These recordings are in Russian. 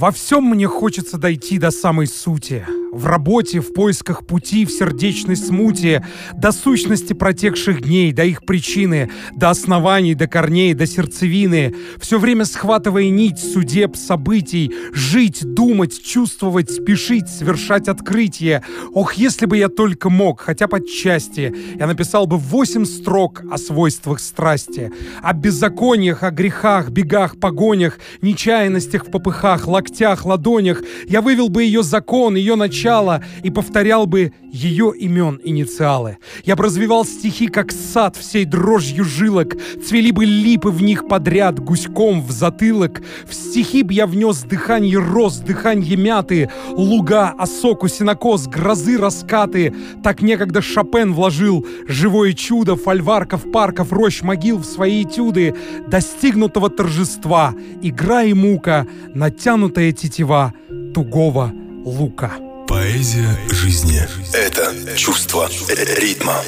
Во всем мне хочется дойти до самой сути — в работе, в поисках пути, в сердечной смуте, до сущности протекших дней, до их причины, до оснований, до корней, до сердцевины, все время схватывая нить судеб, событий, жить, думать, чувствовать, спешить, совершать открытие. Ох, если бы я только мог, хотя бы отчасти, я написал бы восемь строк о свойствах страсти, о беззакониях, о грехах, бегах, погонях, нечаянностях в попыхах, локтях, ладонях. Я вывел бы ее закон, ее начало, начала и повторял бы ее имен инициалы. Я бы развивал стихи, как сад, всей дрожью жилок, цвели бы липы в них подряд, гуськом в затылок. В стихи б я внес дыхание роз, дыхание мяты, луга, осоку, синокос, грозы, раскаты. Так некогда Шопен вложил живое чудо фольварков, парков, рощ, могил в свои этюды, достигнутого торжества, игра и мука, натянутая тетива тугого лука. Поэзия жизни — это чувство ритма.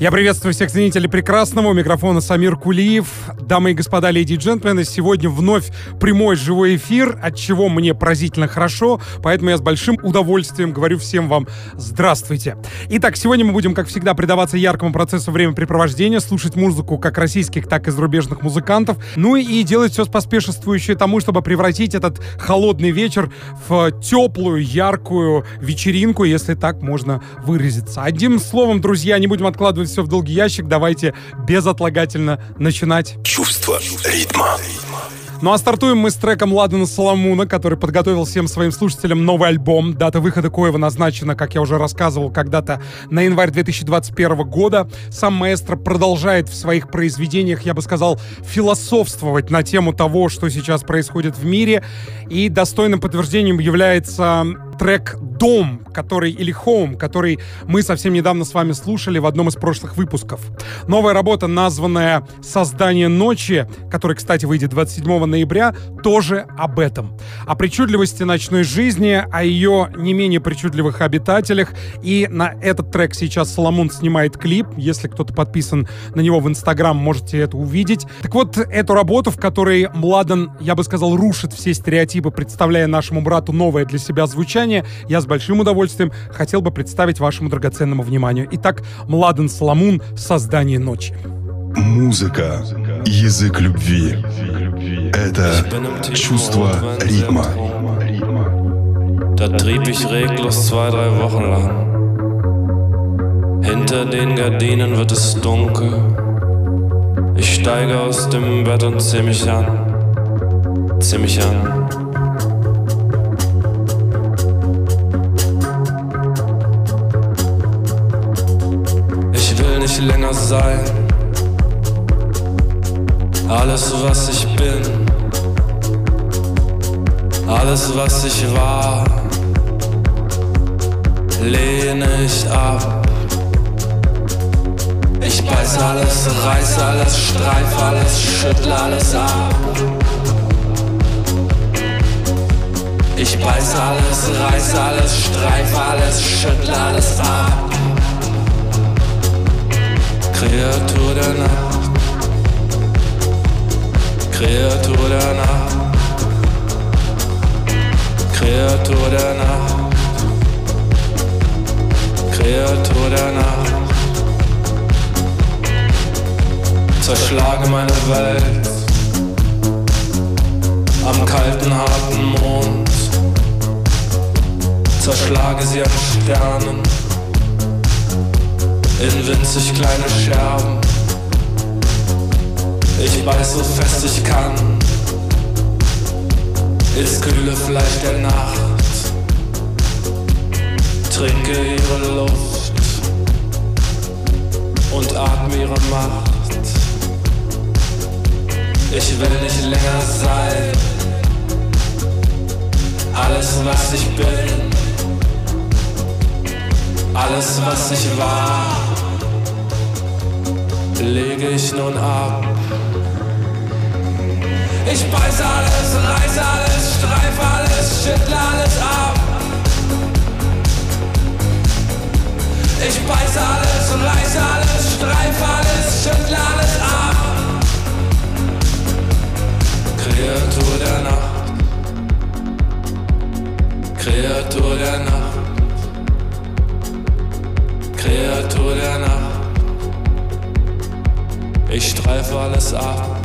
Я приветствую всех ценителей прекрасного. У микрофона Самир Кулиев. Дамы и господа, леди и джентльмены, сегодня вновь прямой живой эфир, от чего мне поразительно хорошо, поэтому я с большим удовольствием говорю всем вам здравствуйте. Итак, сегодня мы будем, как всегда, предаваться яркому процессу времяпрепровождения, слушать музыку как российских, так и зарубежных музыкантов, ну и делать все споспешествующее тому, чтобы превратить этот холодный вечер в теплую, яркую вечеринку, если так можно выразиться. Одним словом, друзья, не будем откладывать все в долгий ящик. Давайте безотлагательно начинать. Чувство ритма. Ну а стартуем мы с треком Ладана Соломуна, который подготовил всем своим слушателям новый альбом. Дата выхода коего назначена, как я уже рассказывал, когда-то на январь 2021 года. Сам маэстро продолжает в своих произведениях, я бы сказал, философствовать на тему того, что сейчас происходит в мире. И достойным подтверждением является трек «Дом», который, или «Home», который мы совсем недавно с вами слушали в одном из прошлых выпусков. Новая работа, названная «Создание ночи», которая, кстати, выйдет 27 ноября, тоже об этом. О причудливости ночной жизни, о ее не менее причудливых обитателях. И на этот трек сейчас Соломон снимает клип. Если кто-то подписан на него в Инстаграм, можете это увидеть. Так вот, эту работу, в которой Младен, я бы сказал, рушит все стереотипы, представляя нашему брату новое для себя звучание, внимание, я с большим удовольствием хотел бы представить вашему драгоценному вниманию. Итак, Младен Соломун «Создание ночи». Музыка, язык любви. Это чувство ритма. Da trieb ich reglos zwei, drei Wochen lang. Hinter den Gardinen wird es dunkel. Ich steige aus dem Bett und zieh mich an. Zieh mich an. Nicht länger sein. Alles, was ich bin, alles, was ich war, lehne ich ab. Ich beiß alles, reiß alles, streif alles, schüttle alles ab. Ich beiß alles, reiß alles, streif alles, schüttle alles ab. Kreatur der Nacht, Kreatur der Nacht, Kreatur der Nacht, Kreatur der Nacht. Zerschlage meine Welt. Am kalten, harten Mond, zerschlage sie an Sternen in winzig kleine Scherben. Ich beiß so fest ich kann ins kühle Fleisch der Nacht. Trinke ihre Luft und atme ihre Macht. Ich will nicht länger sein. Alles, was ich bin, alles, was ich war, lege ich nun ab. Ich beiß alles, reiß alles, streif alles, schüttle alles ab. Ich beiß alles, reiß alles, streif alles, schüttle alles ab. Kreatur der Nacht. Kreatur der Nacht. Kreatur der Nacht. Ich streife alles ab.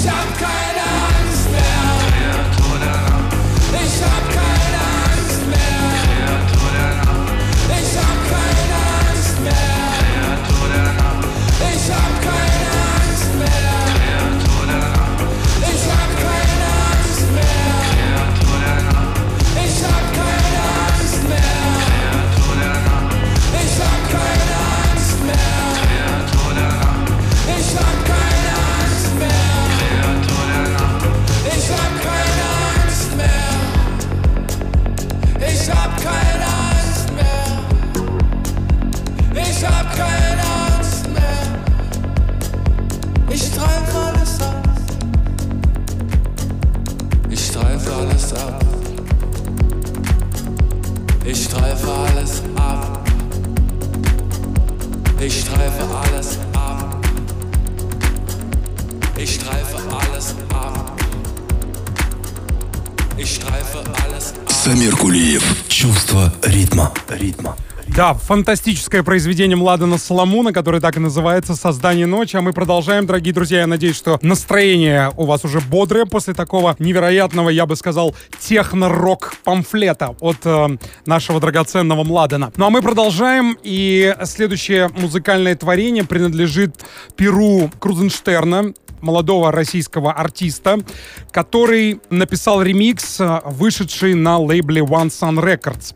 some kind Да, фантастическое произведение Младена Соломона, которое так и называется «Создание ночи». А мы продолжаем, дорогие друзья. Я надеюсь, что настроение у вас уже бодрое после такого невероятного, я бы сказал, техно-рок памфлета от э, нашего драгоценного Младена. Ну а мы продолжаем, и следующее музыкальное творение принадлежит Перу Крузенштерна молодого российского артиста, который написал ремикс, э, вышедший на лейбле One Sun Records.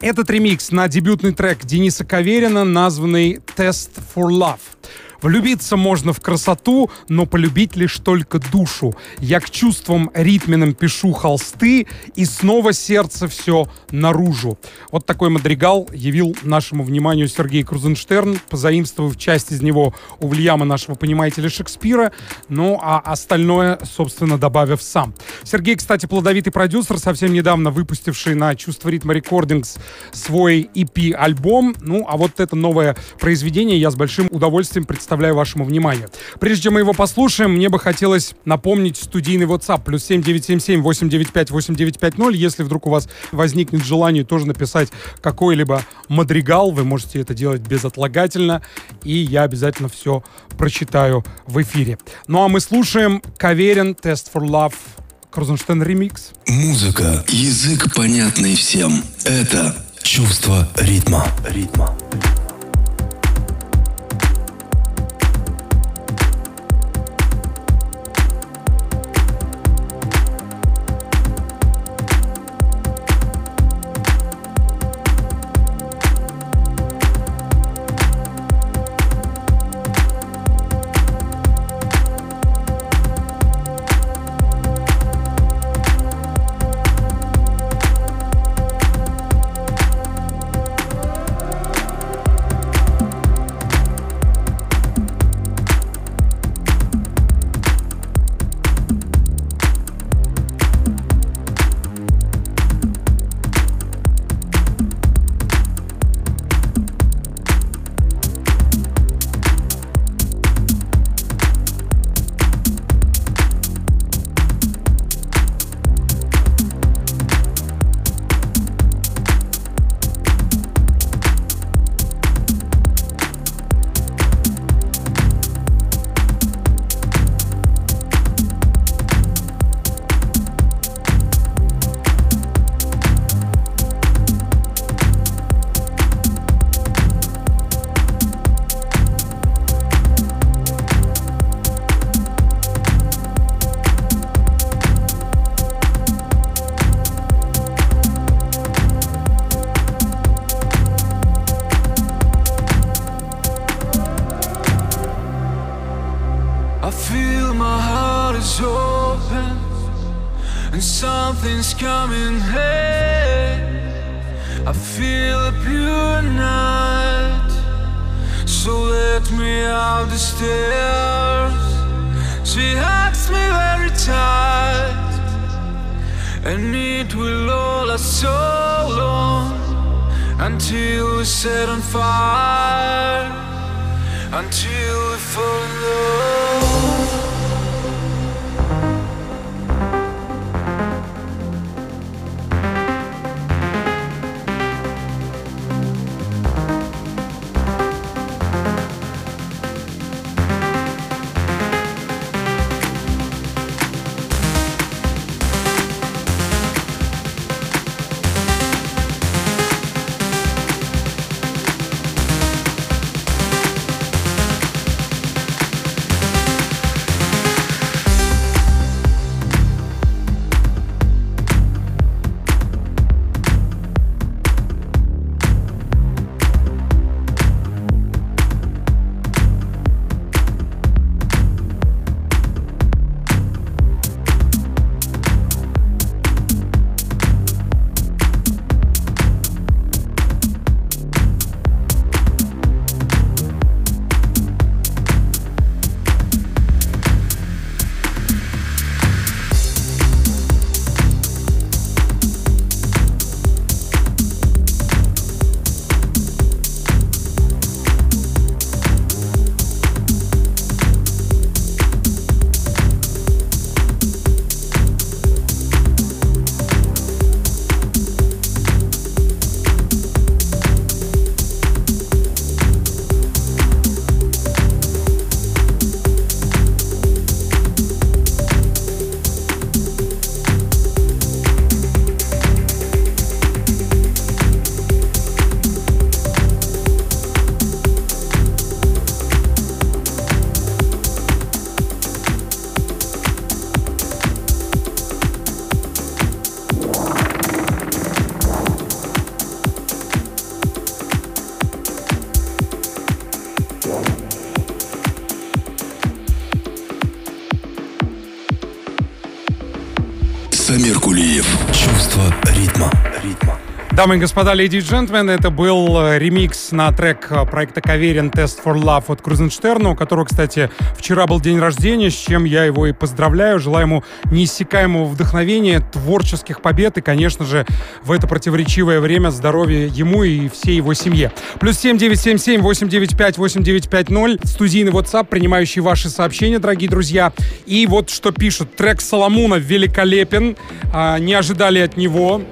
Этот ремикс на дебютный трек Дениса Каверина, названный «Test for Love». Влюбиться можно в красоту, но полюбить лишь только душу. Я к чувствам ритменным пишу холсты, и снова сердце все наружу. Вот такой мадригал явил нашему вниманию Сергей Крузенштерн, позаимствовав часть из него у Вильяма нашего, понимаете ли, Шекспира, ну а остальное, собственно, добавив сам. Сергей, кстати, плодовитый продюсер, совсем недавно выпустивший на Чувство ритма рекордингс свой EP-альбом. Ну, а вот это новое произведение я с большим удовольствием представляю представляю вашему вниманию. Прежде чем мы его послушаем, мне бы хотелось напомнить студийный WhatsApp плюс 7977 895 8950. Если вдруг у вас возникнет желание тоже написать какой-либо мадригал, вы можете это делать безотлагательно, и я обязательно все прочитаю в эфире. Ну а мы слушаем Каверин Test for Love Крузенштейн ремикс. Музыка, язык понятный всем. Это чувство ритма. Ритма. Дамы и господа, леди и джентльмены, это был э, ремикс на трек э, проекта Каверин «Test for Love» от Крузенштерна, у которого, кстати, вчера был день рождения, с чем я его и поздравляю. Желаю ему неиссякаемого вдохновения, творческих побед и, конечно же, в это противоречивое время здоровья ему и всей его семье. Плюс 7977 895 8950 студийный WhatsApp, принимающий ваши сообщения, дорогие друзья. И вот что пишут. Трек Соломуна великолепен. А, не ожидали от него.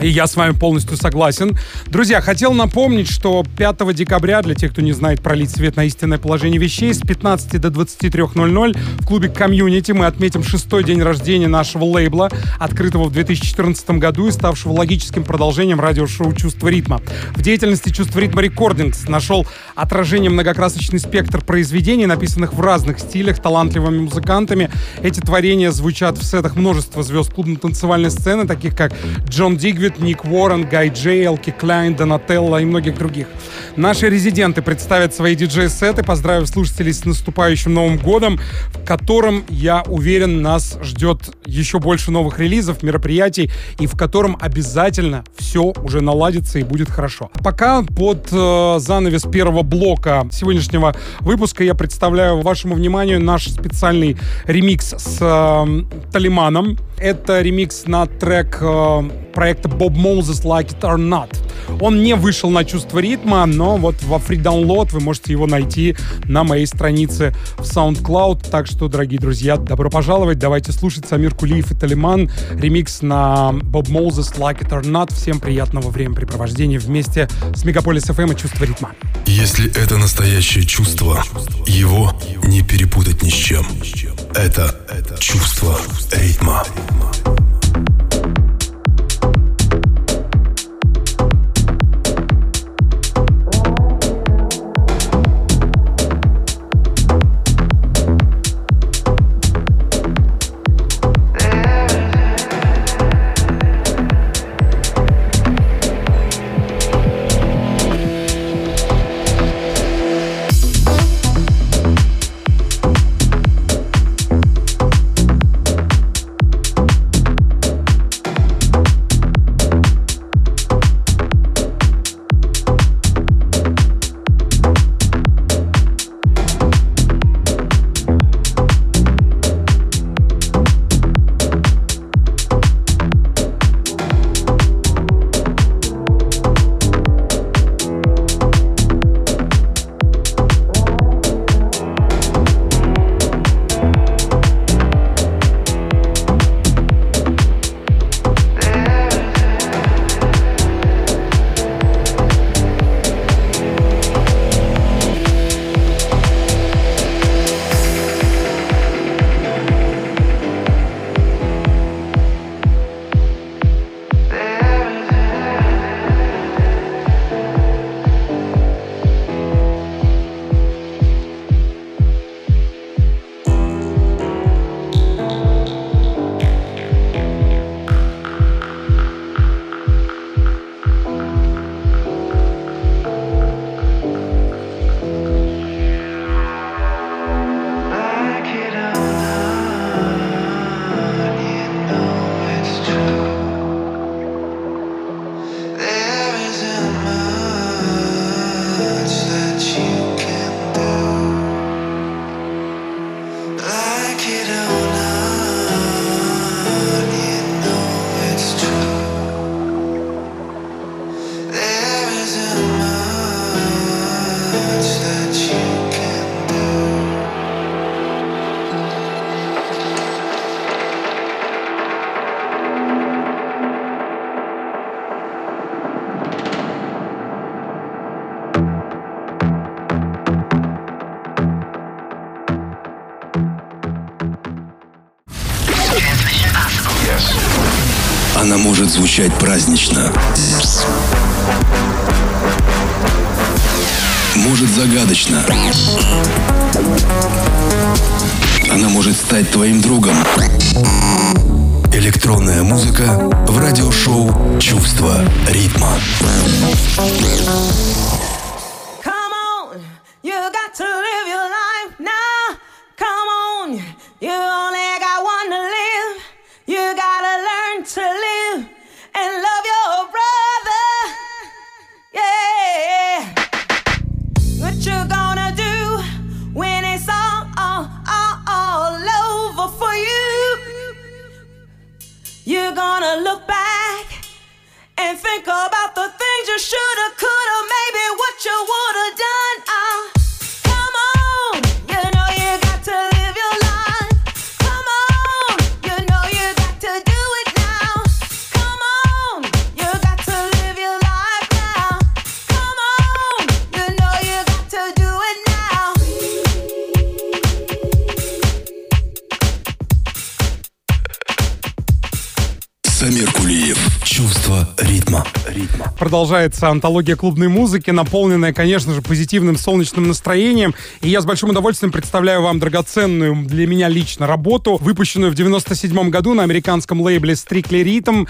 И я с вами полностью согласен. Друзья, хотел напомнить, что 5 декабря, для тех, кто не знает, пролить свет на истинное положение вещей, с 15 до 23.00 в клубе «Community» мы отметим шестой день рождения нашего лейбла, открытого в 2014 году и ставшего логическим продолжением радиошоу «Чувство ритма». В деятельности «Чувство ритма Recordings» нашел отражение многокрасочный спектр произведений, написанных в разных стилях, талантливыми музыкантами. Эти творения звучат в сетах множества звезд клубно-танцевальной сцены, таких как Джон Дигви, Дэвид, Ник Уоррен, Гай Джей, Элки Клайн, Донателло и многих других. Наши резиденты представят свои диджей-сеты, поздравив слушателей с наступающим Новым годом, в котором, я уверен, нас ждет еще больше новых релизов, мероприятий, и в котором обязательно все уже наладится и будет хорошо. Пока под э, занавес первого блока сегодняшнего выпуска я представляю вашему вниманию наш специальный ремикс с э, Талиманом. Это ремикс на трек э, проекта Bob Moses Like It or Not. Он не вышел на чувство ритма, но вот во Free Download вы можете его найти на моей странице в SoundCloud. Так что, дорогие друзья, добро пожаловать. Давайте слушать Самир Кулиев и Талиман. Ремикс на Bob Moses Like It or Not. Всем приятного времяпрепровождения вместе с Мегаполис FM и Чувство ритма. Если это настоящее чувство, его не перепутать ни с чем. Это чувство ритма. Она звучать празднично. Может загадочно. Она может стать твоим другом. Электронная музыка в радиошоу «Чувство ритма». Продолжается антология клубной музыки, наполненная, конечно же, позитивным солнечным настроением. И я с большим удовольствием представляю вам драгоценную для меня лично работу, выпущенную в 97 году на американском лейбле Strictly Rhythm,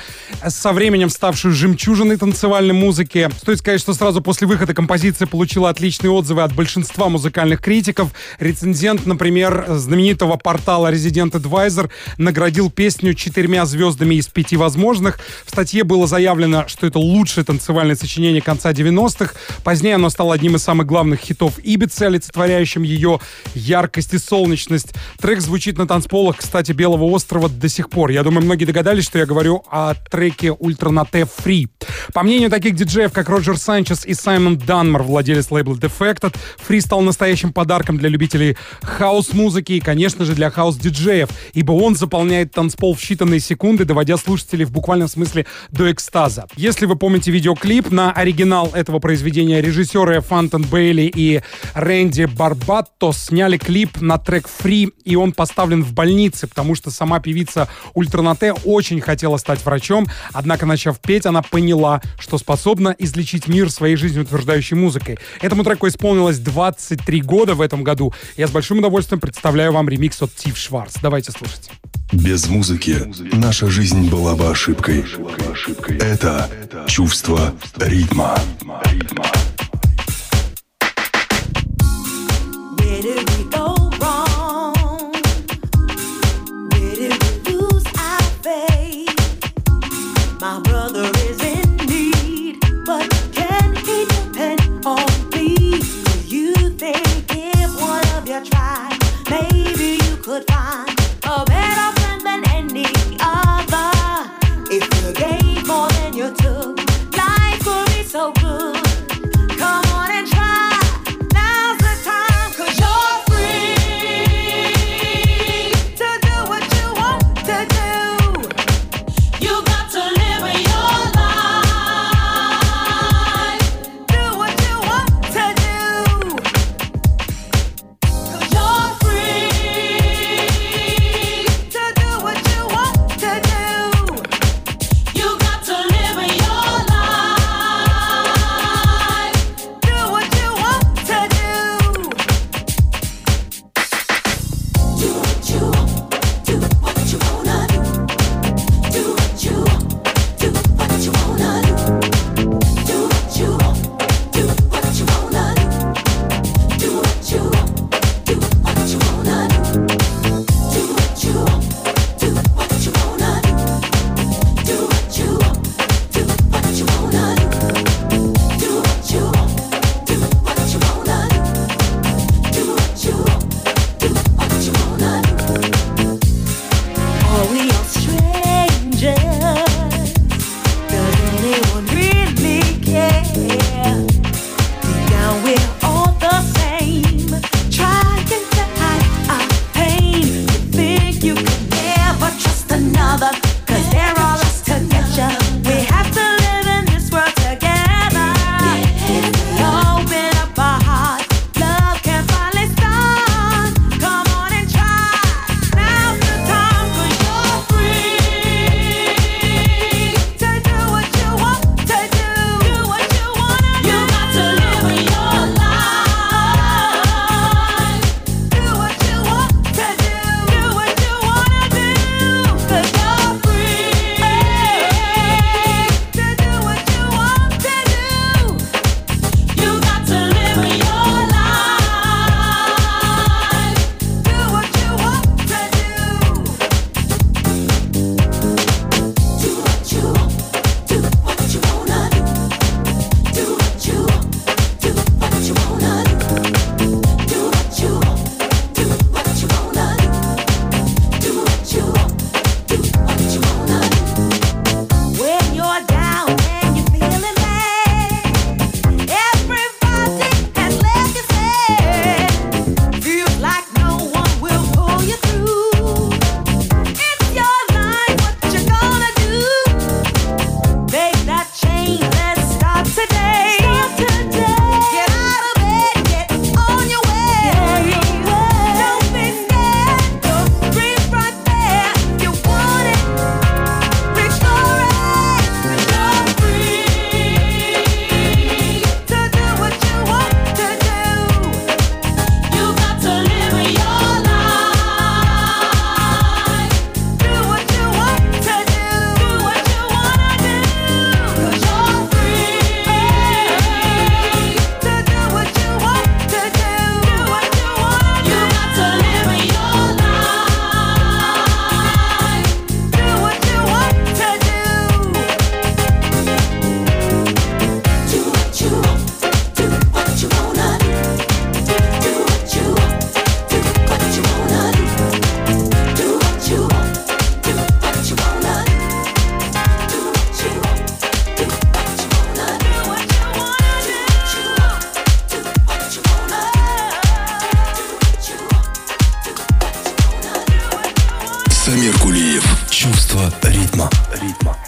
со временем ставшую жемчужиной танцевальной музыки. Стоит сказать, что сразу после выхода композиция получила отличные отзывы от большинства музыкальных критиков. Рецензент, например, знаменитого портала Resident Advisor наградил песню четырьмя звездами из пяти возможных. В статье было заявлено, что это лучшее танцевальное сочинение конца 90-х. Позднее оно стало одним из самых главных хитов Ибицы, олицетворяющим ее яркость и солнечность. Трек звучит на танцполах, кстати, Белого острова до сих пор. Я думаю, многие догадались, что я говорю о треке Ультранате Free. По мнению таких диджеев, как Роджер Санчес и Саймон Данмар, владелец лейбла Defected, Free стал настоящим подарком для любителей хаос-музыки и, конечно же, для хаос-диджеев, ибо он заполняет танцпол в считанные секунды, доводя слушателей в буквальном смысле до экстаза. Если вы помните видеоклип на оригинал этого произведения, режиссеры Фантон Бейли и Рэнди Барбатто сняли клип на трек Free, и он поставлен в больнице, потому что сама певица Ультранате очень хотела стать врачом, однако, начав петь, она поняла, что способна излечить мир своей жизнеутверждающей музыкой. Этому треку исполнилось 23 года в этом году. Я с большим удовольствием представляю вам ремикс от Тив Шварц. Давайте слушать. Без музыки наша жизнь была бы ошибкой. Это чувство ритма. your life.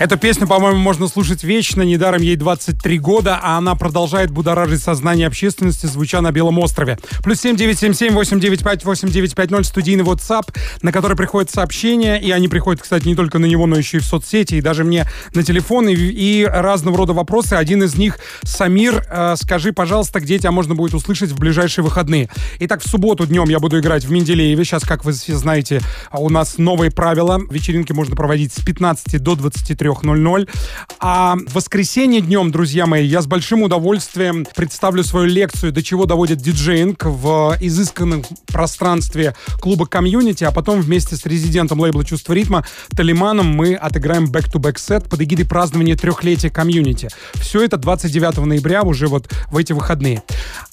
Эту песню, по-моему, можно слушать вечно, недаром ей 23 года, а она продолжает будоражить сознание общественности, звуча на Белом острове. Плюс 7977-895-8950 студийный WhatsApp, на который приходят сообщения, и они приходят, кстати, не только на него, но еще и в соцсети, и даже мне на телефон, и, и разного рода вопросы. Один из них, Самир, э, скажи, пожалуйста, где тебя можно будет услышать в ближайшие выходные. Итак, в субботу днем я буду играть в Менделееве. Сейчас, как вы все знаете, у нас новые правила. Вечеринки можно проводить с 15 до 23 23.00. А в воскресенье днем, друзья мои, я с большим удовольствием представлю свою лекцию «До чего доводит диджеинг» в изысканном пространстве клуба Community, а потом вместе с резидентом лейбла «Чувство ритма» Талиманом мы отыграем back-to-back сет под эгидой празднования трехлетия Community. Все это 29 ноября, уже вот в эти выходные.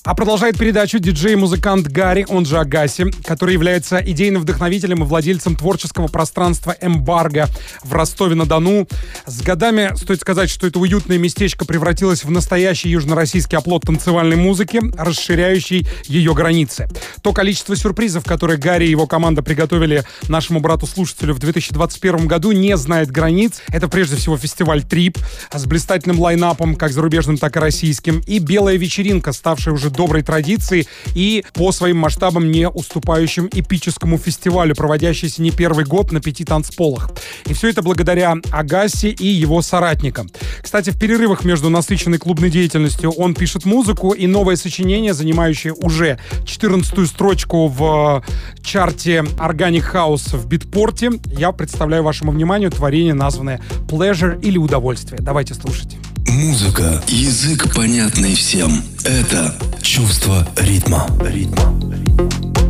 А продолжает передачу диджей-музыкант Гарри, он же Агаси, который является идейным вдохновителем и владельцем творческого пространства «Эмбарго» в Ростове-на-Дону. С годами стоит сказать, что это уютное местечко превратилось в настоящий южно-российский оплот танцевальной музыки, расширяющий ее границы. То количество сюрпризов, которые Гарри и его команда приготовили нашему брату-слушателю в 2021 году, не знает границ. Это прежде всего фестиваль «Трип» с блистательным лайнапом, как зарубежным, так и российским, и «Белая вечеринка», ставшая уже доброй традицией и по своим масштабам не уступающим эпическому фестивалю, проводящийся не первый год на пяти танцполах. И все это благодаря Агасе, Басси и его соратникам. Кстати, в перерывах между насыщенной клубной деятельностью он пишет музыку и новое сочинение, занимающее уже 14 строчку в чарте Organic House в битпорте. Я представляю вашему вниманию творение, названное Pleasure или Удовольствие. Давайте слушать. Музыка, язык понятный всем. Это чувство ритма. Ритма. ритма.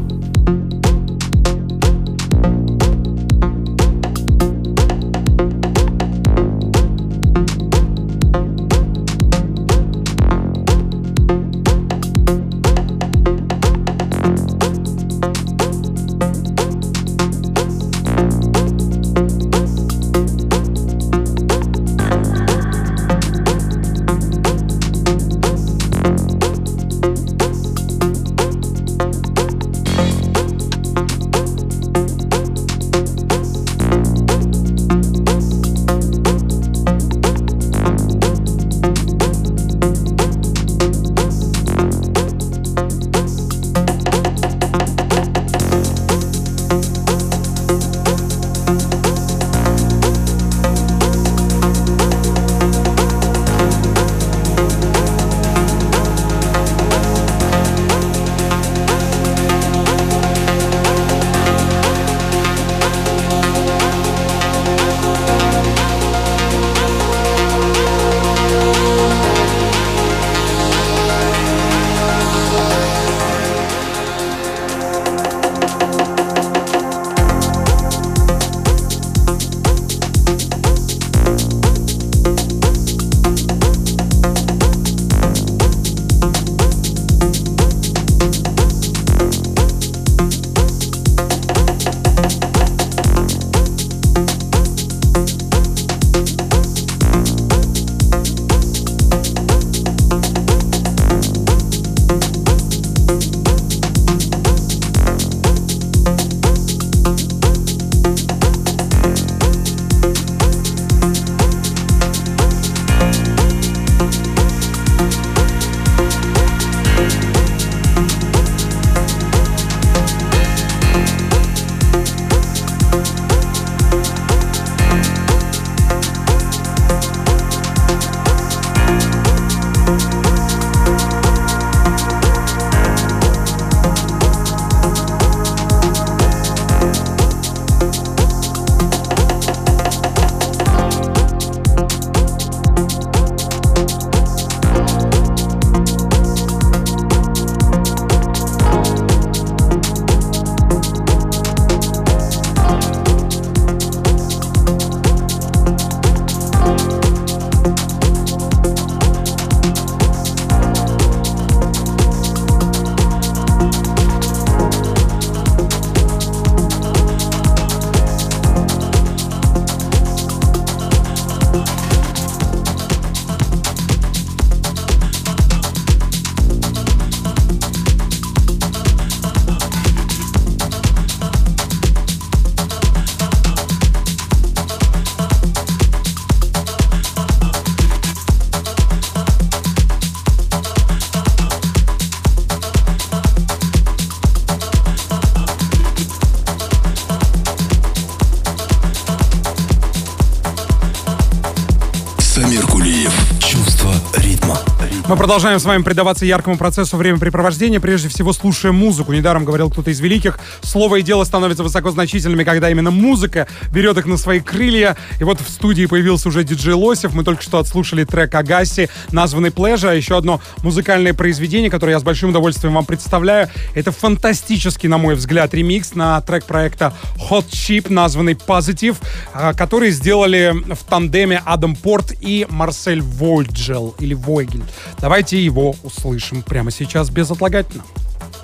Продолжаем с вами предаваться яркому процессу времяпрепровождения, прежде всего слушая музыку. Недаром говорил кто-то из великих, слово и дело становятся высокозначительными, когда именно музыка берет их на свои крылья. И вот в студии появился уже диджей Лосев. Мы только что отслушали трек Агаси, названный Pleasure. А еще одно музыкальное произведение, которое я с большим удовольствием вам представляю. Это фантастический, на мой взгляд, ремикс на трек проекта Hot Chip, названный Positive, а, который сделали в тандеме Адам Порт и Марсель Вольджел или Войгель. Давайте его услышим прямо сейчас безотлагательно.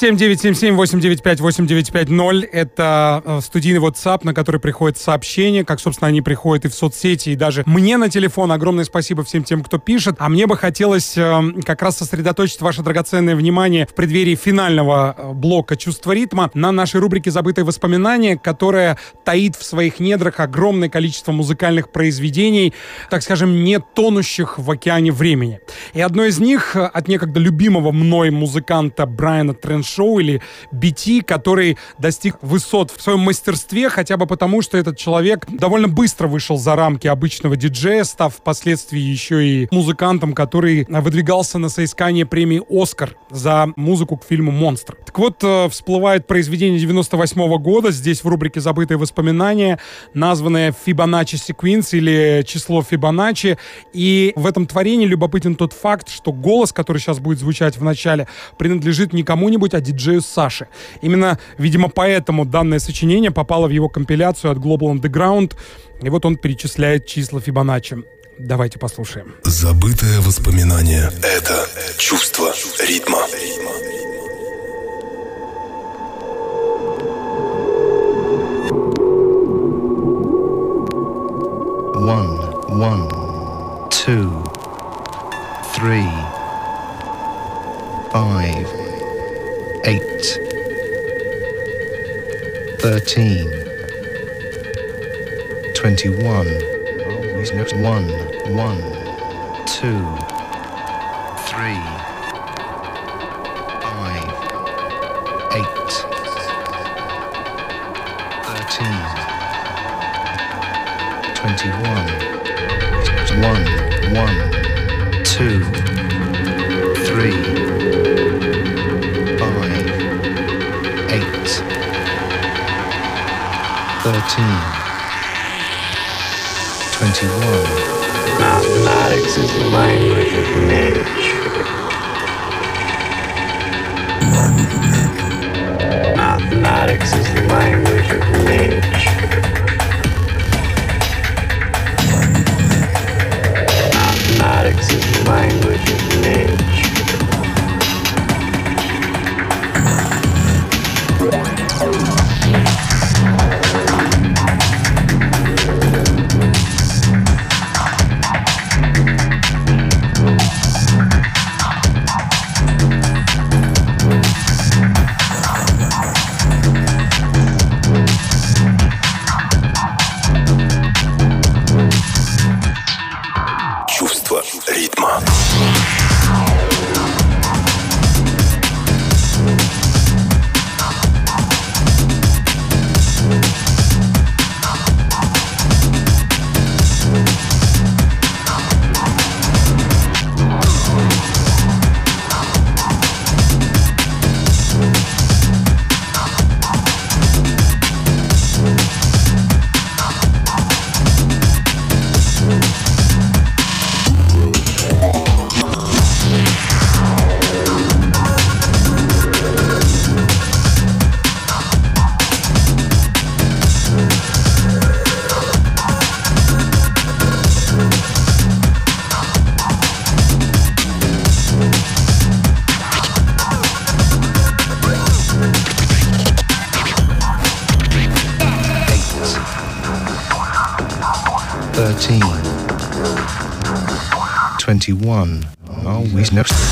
7977-895-8950. Это э, студийный WhatsApp, на который приходят сообщения, как, собственно, они приходят и в соцсети, и даже мне на телефон. Огромное спасибо всем тем, кто пишет. А мне бы хотелось э, как раз сосредоточить ваше драгоценное внимание в преддверии финального э, блока «Чувство ритма» на нашей рубрике «Забытые воспоминания», которая таит в своих недрах огромное количество музыкальных произведений, так скажем, не тонущих в океане времени. И одно из них от некогда любимого мной музыканта Брайана Тренш тренд-шоу или BT, который достиг высот в своем мастерстве, хотя бы потому, что этот человек довольно быстро вышел за рамки обычного диджея, став впоследствии еще и музыкантом, который выдвигался на соискание премии «Оскар» за музыку к фильму «Монстр». Так вот, э, всплывает произведение 98 -го года, здесь в рубрике «Забытые воспоминания», названное «Фибоначчи Секвинс» или «Число Фибоначчи». И в этом творении любопытен тот факт, что голос, который сейчас будет звучать в начале, принадлежит никому кому-нибудь, а диджею Саши. Именно, видимо, поэтому данное сочинение попало в его компиляцию от Global Underground, и вот он перечисляет числа Фибоначчи. Давайте послушаем. Забытое воспоминание — это чувство ритма. One, one, two, three, five, eight, thirteen, twenty-one, one, one, two, three, five, eight, thirteen, twenty-one, one, one, two, three. Thirteen. Twenty-one. Mathematics is the language of nature. Language of nature. Mathematics is the language of nature. one. on. Always next.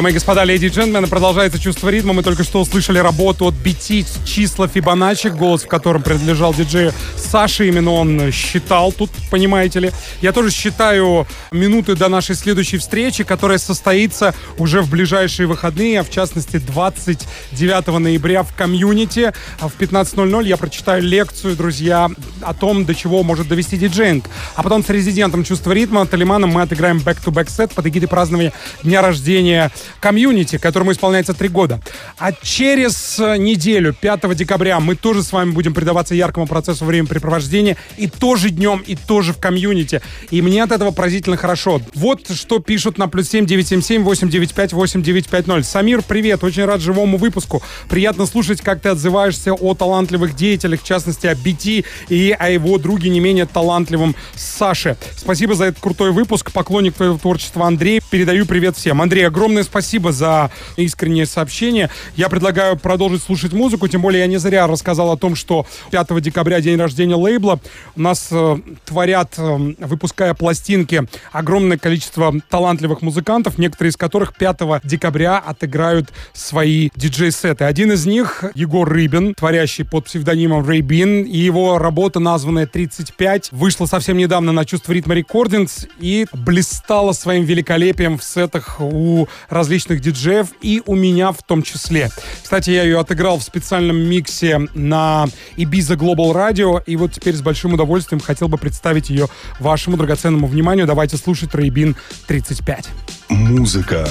Дамы и господа, леди и джентльмены, продолжается чувство ритма. Мы только что услышали работу от BT числа Фибоначчи, голос в котором принадлежал диджею Саше. Именно он считал тут, понимаете ли. Я тоже считаю минуты до нашей следующей встречи, которая состоится уже в ближайшие выходные, а в частности 29 ноября в комьюнити. А В 15.00 я прочитаю лекцию, друзья, о том, до чего может довести диджейнг. А потом с резидентом чувства ритма, Талиманом, мы отыграем back-to-back сет под эгидой празднования дня рождения комьюнити, которому исполняется три года. А через неделю, 5 декабря, мы тоже с вами будем предаваться яркому процессу времяпрепровождения и тоже днем, и тоже в комьюнити. И мне от этого поразительно хорошо. Вот что пишут на плюс 7 977 895 8950. Самир, привет, очень рад живому выпуску. Приятно слушать, как ты отзываешься о талантливых деятелях, в частности, о BT и о его друге не менее талантливом Саше. Спасибо за этот крутой выпуск. Поклонник твоего творчества Андрей. Передаю привет всем. Андрей, огромное спасибо за искреннее сообщение. Я предлагаю продолжить слушать музыку, тем более я не зря рассказал о том, что 5 декабря день рождения лейбла. У нас э, творят, э, выпуская пластинки, огромное количество талантливых музыкантов, некоторые из которых 5 декабря отыграют свои диджей-сеты. Один из них Егор Рыбин, творящий под псевдонимом Рейбин, и его работа, названная 35, вышла совсем недавно на чувство ритма рекордингс и блистала своим великолепием в сетах у различных диджеев и у меня в том числе. Кстати, я ее отыграл в специальном миксе на Ibiza Global Radio, и вот теперь с большим удовольствием хотел бы представить ее вашему драгоценному вниманию. Давайте слушать Рейбин 35. Музыка.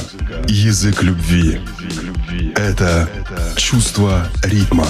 Язык любви. Это чувство ритма.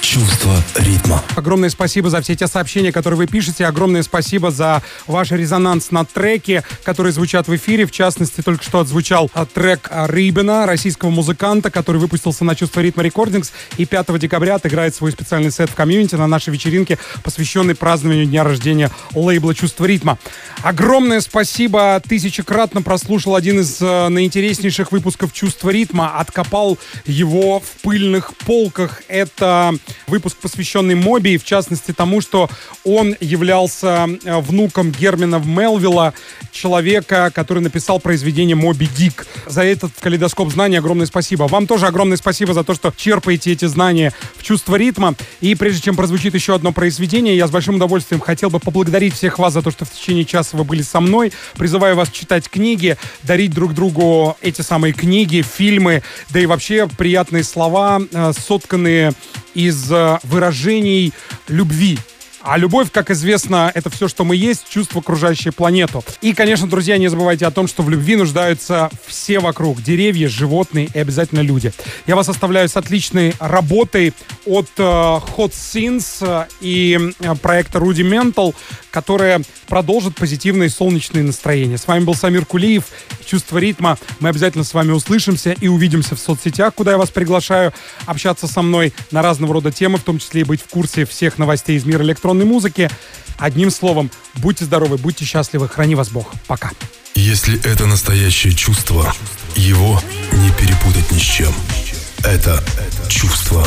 Чувство ритма. Огромное спасибо за все те сообщения, которые вы пишете. Огромное спасибо за ваш резонанс на треке, которые звучат в эфире. В частности, только что отзвучал а, трек а, Рибена, российского музыканта, который выпустился на Чувство ритма рекордингс и 5 декабря отыграет свой специальный сет в комьюнити на нашей вечеринке, посвященной празднованию дня рождения лейбла Чувство ритма. Огромное спасибо. Тысячекратно прослушал один из э, наинтереснейших выпусков Чувства ритма. Откопал его в пыльных полках. Это выпуск, посвященный Моби, в частности тому, что он являлся э, внуком Гермина Мелвилла, человека, который написал произведение «Моби Дик». За этот калейдоскоп знаний огромное спасибо. Вам тоже огромное спасибо за то, что черпаете эти знания в чувство ритма. И прежде чем прозвучит еще одно произведение, я с большим удовольствием хотел бы поблагодарить всех вас за то, что в течение часа вы были со мной. Призываю вас читать книги, дарить друг другу эти самые книги, фильмы, да и вообще приятные слова, э, сотканные из э, выражений любви. А любовь, как известно, это все, что мы есть, чувство, окружающее планету. И, конечно, друзья, не забывайте о том, что в любви нуждаются все вокруг. Деревья, животные и обязательно люди. Я вас оставляю с отличной работой от э, Hot Scenes э, и э, проекта Rudimental, которая продолжит позитивное и солнечное настроение. С вами был Самир Кулиев. Чувство ритма. Мы обязательно с вами услышимся и увидимся в соцсетях, куда я вас приглашаю общаться со мной на разного рода темы, в том числе и быть в курсе всех новостей из мира электронной музыки. Одним словом, будьте здоровы, будьте счастливы, храни вас Бог. Пока. Если это настоящее чувство, его не перепутать ни с чем. Это чувство.